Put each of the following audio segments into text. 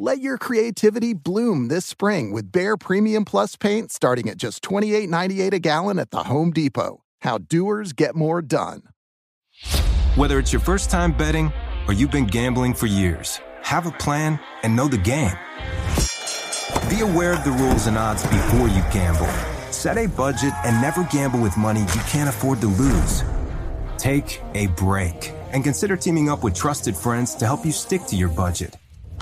Let your creativity bloom this spring with Behr Premium Plus paint starting at just $28.98 a gallon at the Home Depot. How doers get more done. Whether it's your first time betting or you've been gambling for years, have a plan and know the game. Be aware of the rules and odds before you gamble. Set a budget and never gamble with money you can't afford to lose. Take a break and consider teaming up with trusted friends to help you stick to your budget.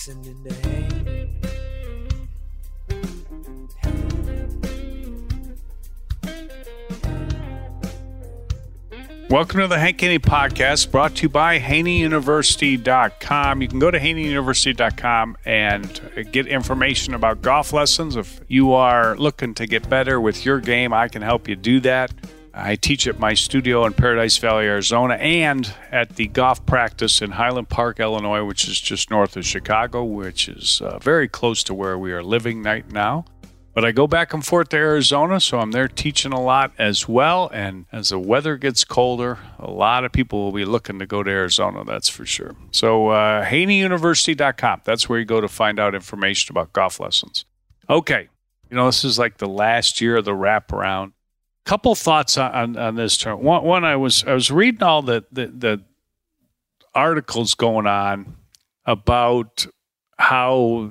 Listening to Haney. Welcome to the Hank Haney Podcast, brought to you by HaneyUniversity.com. You can go to HaneyUniversity.com and get information about golf lessons. If you are looking to get better with your game, I can help you do that. I teach at my studio in Paradise Valley, Arizona, and at the golf practice in Highland Park, Illinois, which is just north of Chicago, which is uh, very close to where we are living right now. But I go back and forth to Arizona, so I'm there teaching a lot as well. And as the weather gets colder, a lot of people will be looking to go to Arizona, that's for sure. So, uh, HaneyUniversity.com, that's where you go to find out information about golf lessons. Okay, you know, this is like the last year of the wraparound couple thoughts on, on this term. One, one, I was I was reading all the, the, the articles going on about how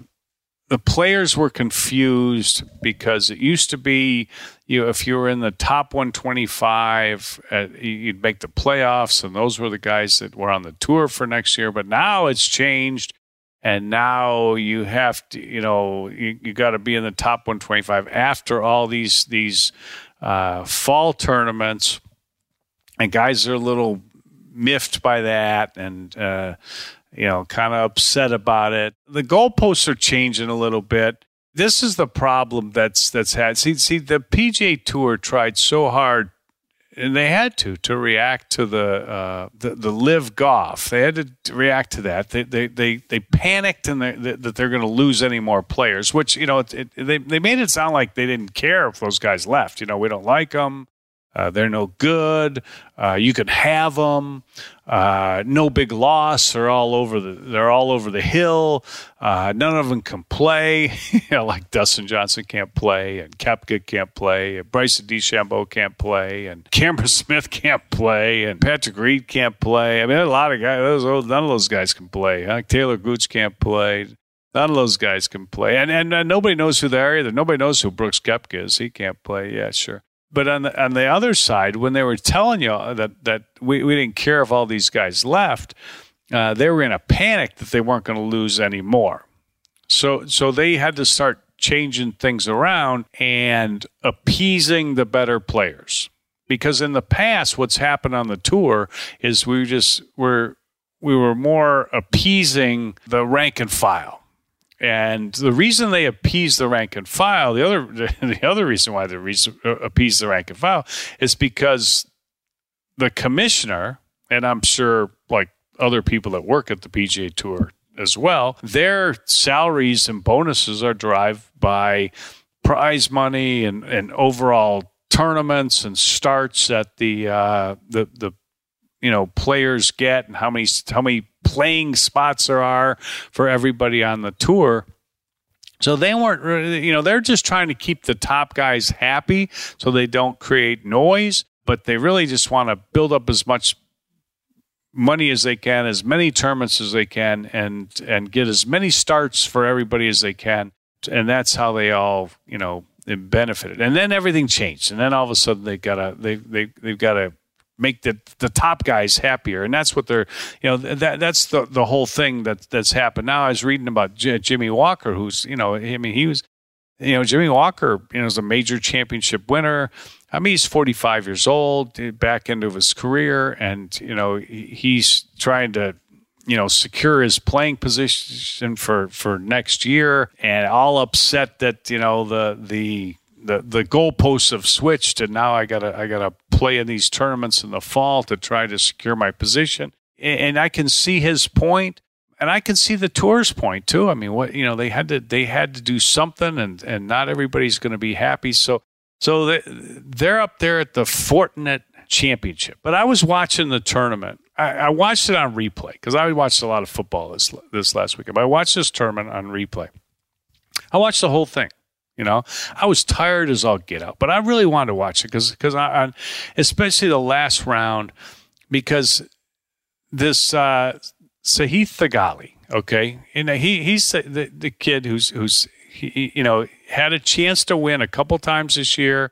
the players were confused because it used to be you if you were in the top 125 uh, you'd make the playoffs and those were the guys that were on the tour for next year but now it's changed and now you have to you know you, you got to be in the top 125 after all these these uh, fall tournaments, and guys are a little miffed by that and uh, you know kind of upset about it. The goalposts are changing a little bit. This is the problem that's that's had. See, see, the PGA Tour tried so hard and they had to to react to the uh, the, the LIV golf. They had to react to that. They they they, they panicked and they, that they're going to lose any more players. Which you know it, it, they they made it sound like they didn't care if those guys left. You know we don't like them. Uh, they're no good. Uh, you can have them. Uh, no big loss. They're all over the. They're all over the hill. Uh, none of them can play. you know, like Dustin Johnson can't play, and Koepka can't play, and Bryson DeChambeau can't play, and Cameron Smith can't play, and Patrick Reed can't play. I mean, a lot of guys. Those none of those guys can play. Talor Gooch can't play. None of those guys can play, and and, and nobody knows who they are either. Nobody knows who Brooks Koepka is. He can't play. Yeah, sure. But on the on the other side, when they were telling you that that we, we didn't care if all these guys left, uh, they were in a panic that they weren't going to lose anymore. So so they had to start changing things around and appeasing the better players. Because in the past, what's happened on the tour is we just were we were more appeasing the rank and file. And the reason they appease the rank and file, the other the other reason why they uh, appease the rank and file is because the commissioner, and I'm sure like other people that work at the PGA Tour as well, their salaries and bonuses are derived by prize money and, and overall tournaments and starts that the uh, the the you know players get and how many how many playing spots there are for everybody on the tour. So they weren't, you know, they're just trying to keep the top guys happy so they don't create noise, but they really just want to build up as much money as they can, as many tournaments as they can, and and get as many starts for everybody as they can, and that's how they all you know benefited. And then everything changed, and then all of a sudden they got a they they they've got to make the the top guys happier, and that's what they're you know that that's the the whole thing that that's happened. Now I was reading about J- Jimmy Walker, who's you know I mean he was you know Jimmy Walker you know is a major championship winner. I mean, he's 45 years old, eh, back end of his career, and you know he's trying to you know secure his playing position for for next year, and all upset that you know the the the the goalposts have switched, and now I gotta I gotta play in these tournaments in the fall to try to secure my position. And I can see his point, and I can see the tour's point too. I mean, what you know they had to they had to do something, and and not everybody's going to be happy. So so they're up there at the Fortinet Championship. But I was watching the tournament. I, I watched it on replay because I watched a lot of football this this last weekend. But I watched this tournament on replay. I watched the whole thing. You know, I was tired as all get out, but I really wanted to watch it because because I, I, especially the last round because this uh, Sahith Theegala, okay, and he he's the, the kid who's who's he, you know, had a chance to win a couple times this year.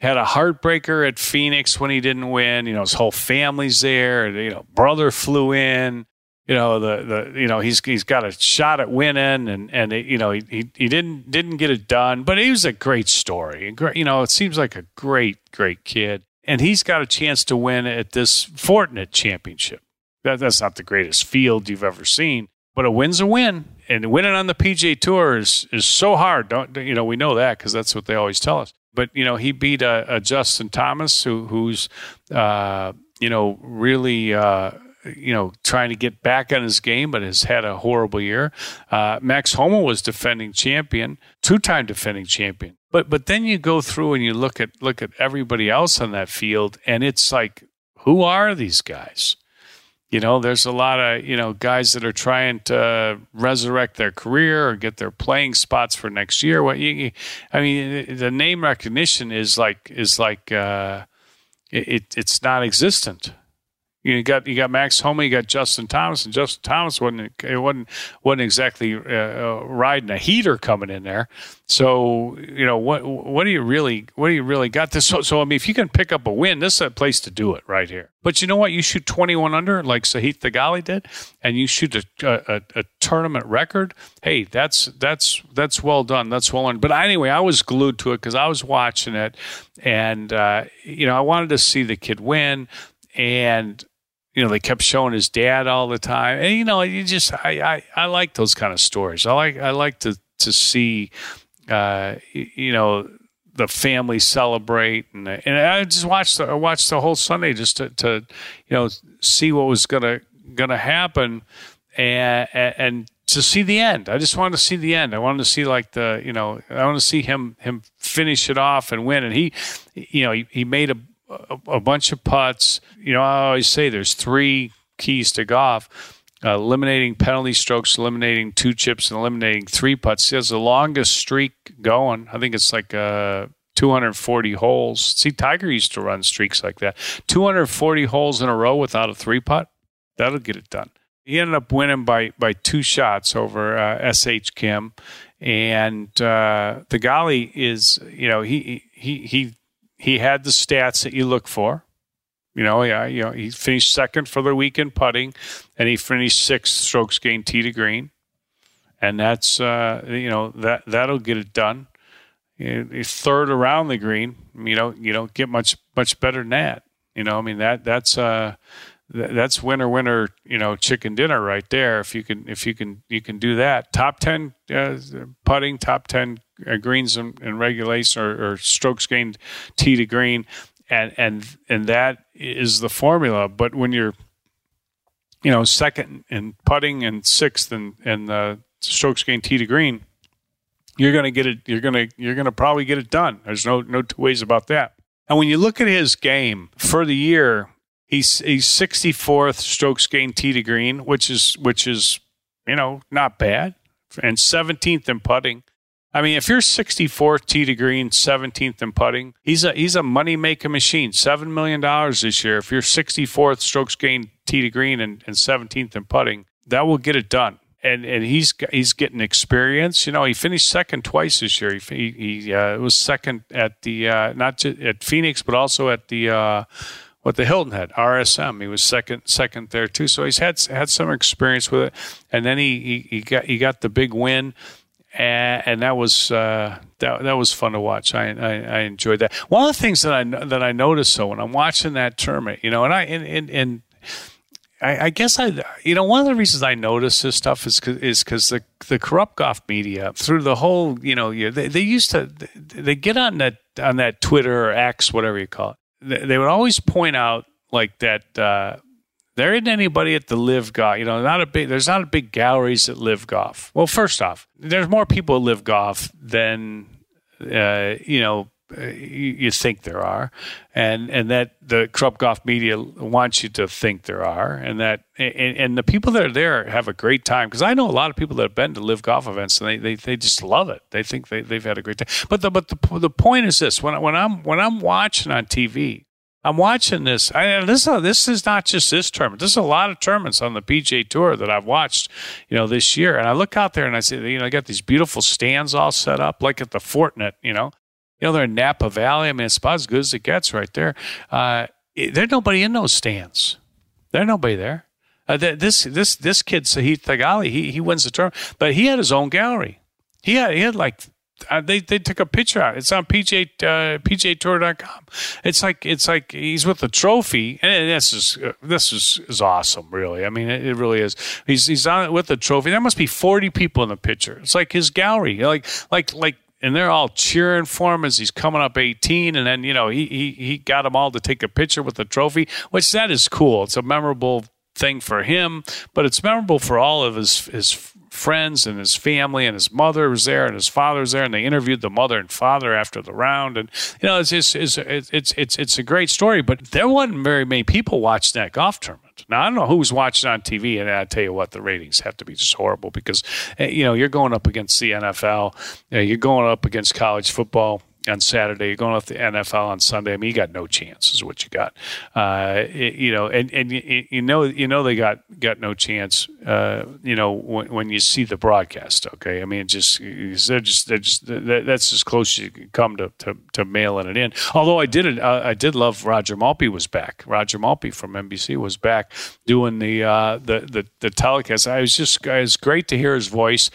Had a heartbreaker at Phoenix when he didn't win. You know, his whole family's there. You know, brother flew in. You know, the the you know he's he's got a shot at winning, and and it, you know he, he he didn't didn't get it done, but he was a great story. And great, you know, it seems like a great great kid, and he's got a chance to win at this Fortinet Championship. That, that's not the greatest field you've ever seen, but a win's a win, and winning on the PGA Tour is is so hard. Don't you know? We know that because that's what they always tell us. But you know, he beat a, a Justin Thomas, who who's uh, you know really. Uh, you know, trying to get back on his game, but has had a horrible year. Uh, Max Homa was defending champion, two-time defending champion. But but then you go through and you look at look at everybody else on that field, and it's like, who are these guys? You know, there's a lot of, you know, guys that are trying to resurrect their career or get their playing spots for next year. What you, I mean, the name recognition is like is like uh, it, it's not existent. You got you got Max Homa, you got Justin Thomas, and Justin Thomas wasn't it wasn't wasn't exactly uh, uh, riding a heater coming in there. So you know what what do you really what do you really got this? So, so I mean, if you can pick up a win, this is a place to do it right here. But you know what? You shoot twenty one under like Sahith Theegala did, and you shoot a, a, a tournament record. Hey, that's that's that's well done. That's well done. But anyway, I was glued to it because I was watching it, and uh, you know I wanted to see the kid win and you know, they kept showing his dad all the time. And, you know, you just, I, I, I like those kind of stories. I like, I like to, to see, uh, you know, the family celebrate. And, and I just watched the, I watched the whole Sunday just to, to you know, see what was going to happen and, and to see the end. I just wanted to see the end. I wanted to see like the, you know, I want to see him, him finish it off and win. And he, you know, he, he made a, a, a bunch of putts. You know, I always say there's three keys to golf. Uh, eliminating penalty strokes, eliminating two chips, and eliminating three putts. He has the longest streak going. I think it's like uh, 240 holes. See, Tiger used to run streaks like that. 240 holes in a row without a three putt. That'll get it done. He ended up winning by by two shots over uh, SH Kim, and uh, Theegala is you know he he he he had the stats that you look for. You know, yeah, you know, he finished second for the week in putting, and he finished sixth strokes gained tee to green. and that's uh, you know that that'll get it done. third around the green, you know, you don't get much much better than that. You know, I mean that that's uh, that's winner winner you know chicken dinner right there if you can if you can you can do that top 10 uh, putting top 10 uh, Uh, greens and, and regulation or, or, strokes gained tee to green and and and that is the formula. But when you're you know second in putting and sixth in in the strokes gained tee to green you're going to get it you're going to you're going to probably get it done. There's no no two ways about that. And when you look at his game for the year He's he's 64th strokes gained tee to green, which is which is you know not bad, and 17th in putting. I mean, if you're 64th tee to green, 17th in putting, he's a he's a money making machine. Seven million dollars this year. If you're 64th strokes gained tee to green and, and 17th in putting, that will get it done. And and he's he's getting experience. You know, he finished second twice this year. He he uh, was second at the uh, not just at Phoenix, but also at the. Uh, what the Hilton Head, RSM. He was second second there too. So he's had had some experience with it. And then he he, he got he got the big win, and, and that was uh, that that was fun to watch. I, I, I enjoyed that. One of the things that I that I noticed though when I'm watching that tournament, you know, and I and and, and I, I, guess I, you know, one of the reasons I notice this stuff is is because the the corrupt golf media through the whole, you know, they, they used to they get on that on that Twitter or X, whatever you call it, they would always point out like that uh, there isn't anybody at the LIV golf. You know, not a big. There's not a big galleries at LIV golf. Well, first off, there's more people at LIV golf than uh, you know you, you, think there are, and and that the corrupt golf media wants you to think there are, and that and, and the people that are there have a great time because I know a lot of people that have been to LIV golf events and they, they, they just love it. They think they they've had a great time. But the but the the point is this: when when I'm when I'm watching on TV. I'm watching this. I, this this is not just this tournament. There's a lot of tournaments on the PGA Tour that I've watched, you know, this year. And I look out there and I see, you know, I got these beautiful stands all set up, like at the Fortinet, you know, you know, they're in Napa Valley. I mean, it's about as good as it gets right there. Uh, there's nobody in those stands. There's nobody there. Uh, this this this kid Sahith Theegala, he he wins the tournament, but he had his own gallery. He had he had like uh, they they took a picture out. It's on PJ uh, PGAtour.com. It's like it's like he's with the trophy, and this is uh, this is, is awesome. Really, I mean, it, it, really is. He's he's on it with the trophy. There must be forty people in the picture. It's like his gallery, like like like and they're all cheering for him as he's coming up 18 and then you know he he he got them all to take a picture with the trophy which that is cool it's a memorable thing for him but it's memorable for all of his his friends and his family and his mother was there and his father was there and they interviewed the mother and father after the round. And you know it's just, it's it's it's it's a great story but there wasn't very many people watching that golf tournament. Now I don't know who's watching on TV, and I tell you what, the ratings have to be just horrible because eh, you know you're going up against the NFL, you're going up against college football on Saturday. You're going off the NFL on Sunday. I mean, you got no chance, is what you got. Uh, it, you know, and and you, you, know, you know, they got got no chance. Uh, you know, when, when, you see the broadcast. Okay, I mean, just they're just they're just that's as close as you can come to, to, to mailing it in. Although I did uh, I did love Roger Maltbie was back. Roger Maltbie from NBC was back doing the uh, the, the the telecast. I was just it was great to hear his voice.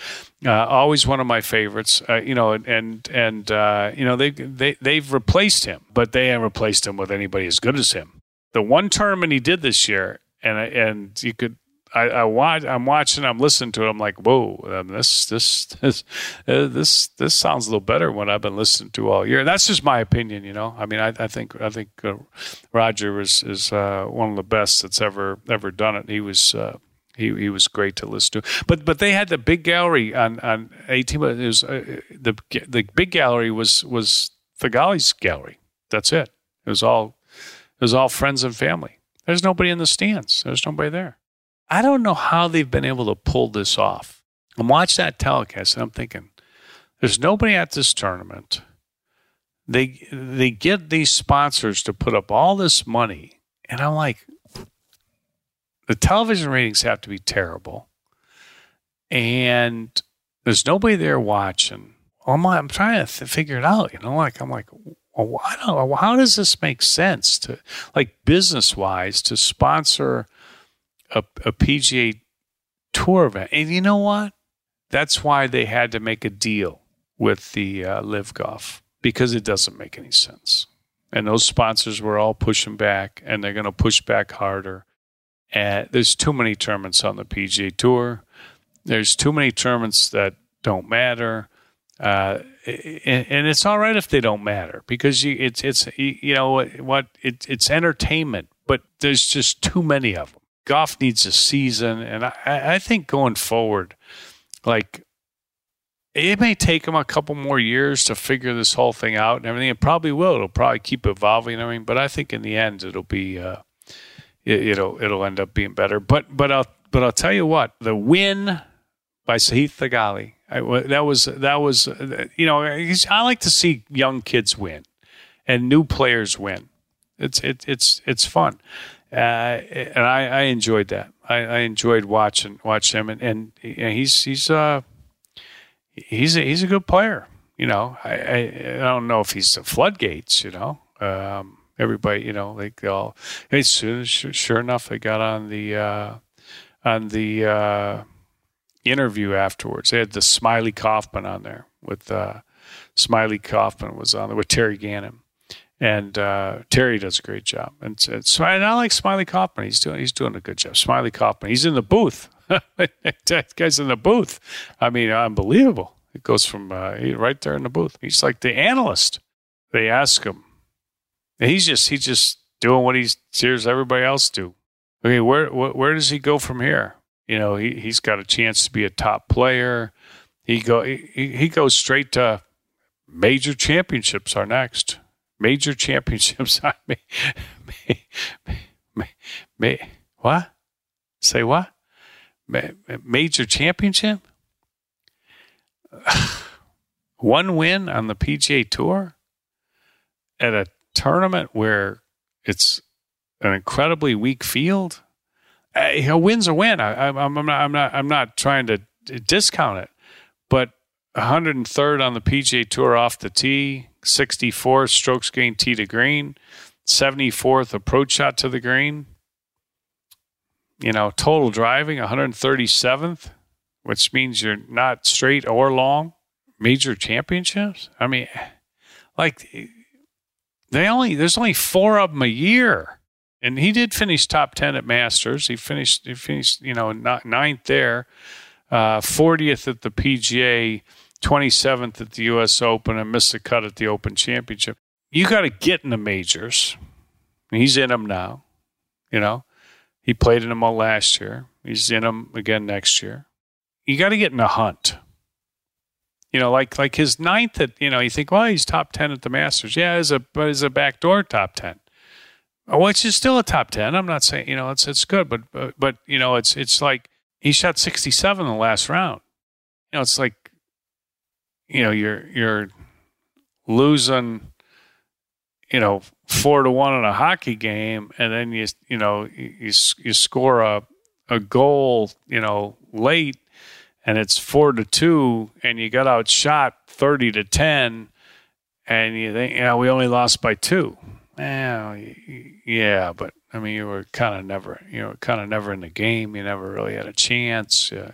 Uh, always one of my favorites. Uh, you know, and and uh, you know they they they've replaced him, but they haven't replaced him with anybody as good as him. The one tournament he did this year, and I, and you could. I, I watch. I'm watching. I'm listening to it. I'm like, whoa! Um, this, this, this, uh, this, this sounds a little better what I've been listening to all year. And that's just my opinion, you know. I mean, I, I think, I think uh, Roger is is uh, one of the best that's ever ever done it. He was he he was great to listen to. But but they had the big gallery on on eighteen. It was uh, the the big gallery was was Theegala's gallery. That's it. It was all it was all friends and family. There's nobody in the stands. There's nobody there. I don't know how they've been able to pull this off. I'm watching that telecast and I'm thinking, there's nobody at this tournament. They they get these sponsors to put up all this money, and I'm like, the television ratings have to be terrible, and there's nobody there watching. I'm, I'm trying to th- figure it out. You know, like I'm like, well, I don't. How does this make sense to, like, business wise, to sponsor a, a PGA Tour event? And you know what? That's why they had to make a deal with the uh, LIV Golf because it doesn't make any sense. And those sponsors were all pushing back, and they're going to push back harder. There's too many tournaments on the PGA Tour. There's too many tournaments that don't matter. Uh, and, and, it's all right if they don't matter because you, it's it's you know what it, it's entertainment, but there's just too many of them. Golf needs a season, and I, I think going forward, like it may take them a couple more years to figure this whole thing out and everything. It probably will. It'll probably keep evolving. I mean, but I think in the end, it'll be, uh, it, will it'll end up being better. But but I'll but I'll tell you what, the win by Sahith Theegala, that was that was you know I like to see young kids win and new players win. It's it, it's it's fun, uh, and I, I enjoyed that. I, I enjoyed watching watch him, and, and he's he's uh he's a, he's a good player. You know, I, I, I don't know if he's the floodgates. You know, um, everybody, you know, like they all. As soon sure enough, they got on the uh, on the uh, interview afterwards. They had the Smylie Kaufman on there with uh, Smylie Kaufman was on there with Terry Gannon. And uh, Terry does a great job, and, so and I like Smylie Kaufman. He's doing he's doing a good job. Smylie Kaufman. He's in the booth that guy's in the booth. I mean, unbelievable. It goes from uh, right there in the booth. He's like the analyst. They ask him. He's just he's just doing what he hears everybody else do. I mean, where, where does he go from here? You know, he he's got a chance to be a top player. He go he, he goes straight to major championships are next. Major championships. I mean, may, what? Say what? major championship, one win on the PGA Tour at a tournament where it's an incredibly weak field. Uh, a win's a win. I, am I'm not. I'm not. I'm not trying to discount it, but 103rd on the PGA Tour off the tee, 64th strokes gained tee to green, 74th approach shot to the green you know, total driving 137th, which means you're not straight or long. Major championships. I mean, like they only there's only four of them a year, and he did finish top ten at Masters. He finished he finished you know ninth there, uh, fortieth at the PGA, twenty seventh at the U.S. Open, and missed the cut at the Open Championship. You got to get in the majors. He's in them now. You know, he played in them all last year. He's in them again next year. You got to get in a hunt. You know, like like his ninth at you know, you think, well, he's top ten at the Masters. Yeah, as a but as a backdoor top ten. Uh, Which is still a top ten. I'm not saying you know it's it's good, but but, but you know it's it's like he shot 67 in the last round. You know, it's like you know you're you're losing you know four to one in a hockey game, and then you you know you you score a a goal you know late, and it's four to two, and you got outshot thirty to ten, and you think yeah we only lost by two. Yeah, yeah, but I mean, you were kind of never, you know, kind of never in the game. You never really had a chance. Uh,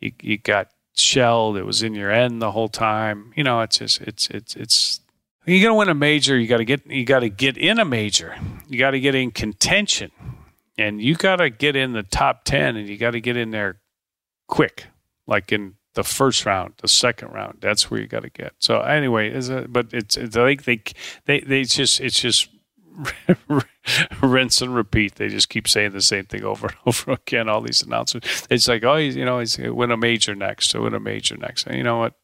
you you got shelled. It was in your end the whole time. You know, it's just it's it's it's you're to win a major. You got to get you got to get in a major. You got to get in contention, and you got to get in the top ten, and you got to get in there quick, like in the first round, the second round. That's where you got to get. So anyway, is it, but it's, it's like they they they just it's just rinse and repeat. They just keep saying the same thing over and over again. All these announcements. It's like, oh, you know, he's win a major next. So win a major next. And you know what?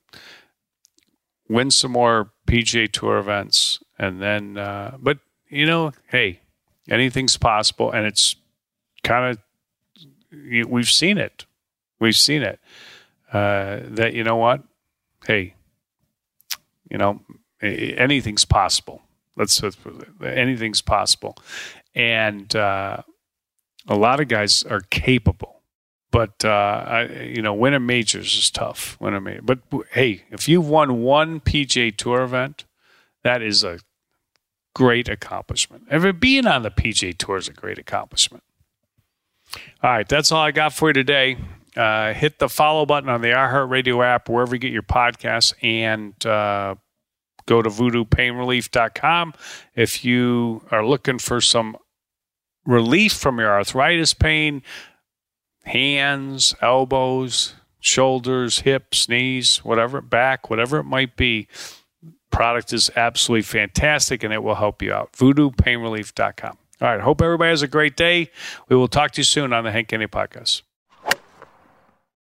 win some more PGA Tour events, and then. Uh, but you know, hey, anything's possible, and it's kind of we've seen it. We've seen it. Uh, that you know what? Hey, you know, anything's possible. Let's anything's possible, and uh, a lot of guys are capable but uh, I, you know, winning majors is tough. Winning major. But hey, if you've won one PGA Tour event, that is a great accomplishment. Ever being on the PGA Tour is a great accomplishment. All right, that's all I got for you today. Uh, hit the follow button on the iHeartRadio app, wherever you get your podcasts, and uh, go to voodoopainrelief.com. If you are looking for some relief from your arthritis pain, hands, elbows, shoulders, hips, knees, whatever, back, whatever it might be, product is absolutely fantastic and it will help you out. VoodooPainRelief.com. All right. Hope everybody has a great day. We will talk to you soon on the Hank Haney podcast.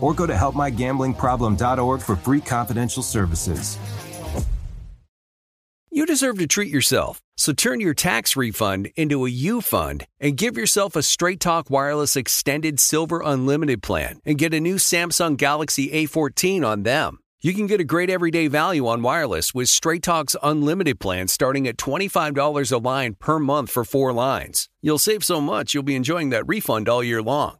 or go to helpmygamblingproblem.org for free confidential services. You deserve to treat yourself, so turn your tax refund into a U fund and give yourself a Straight Talk Wireless Extended Silver Unlimited plan and get a new Samsung Galaxy A14 on them. You can get a great everyday value on wireless with Straight Talk's unlimited plan starting at $25 a line per month for four lines. You'll save so much you'll be enjoying that refund all year long.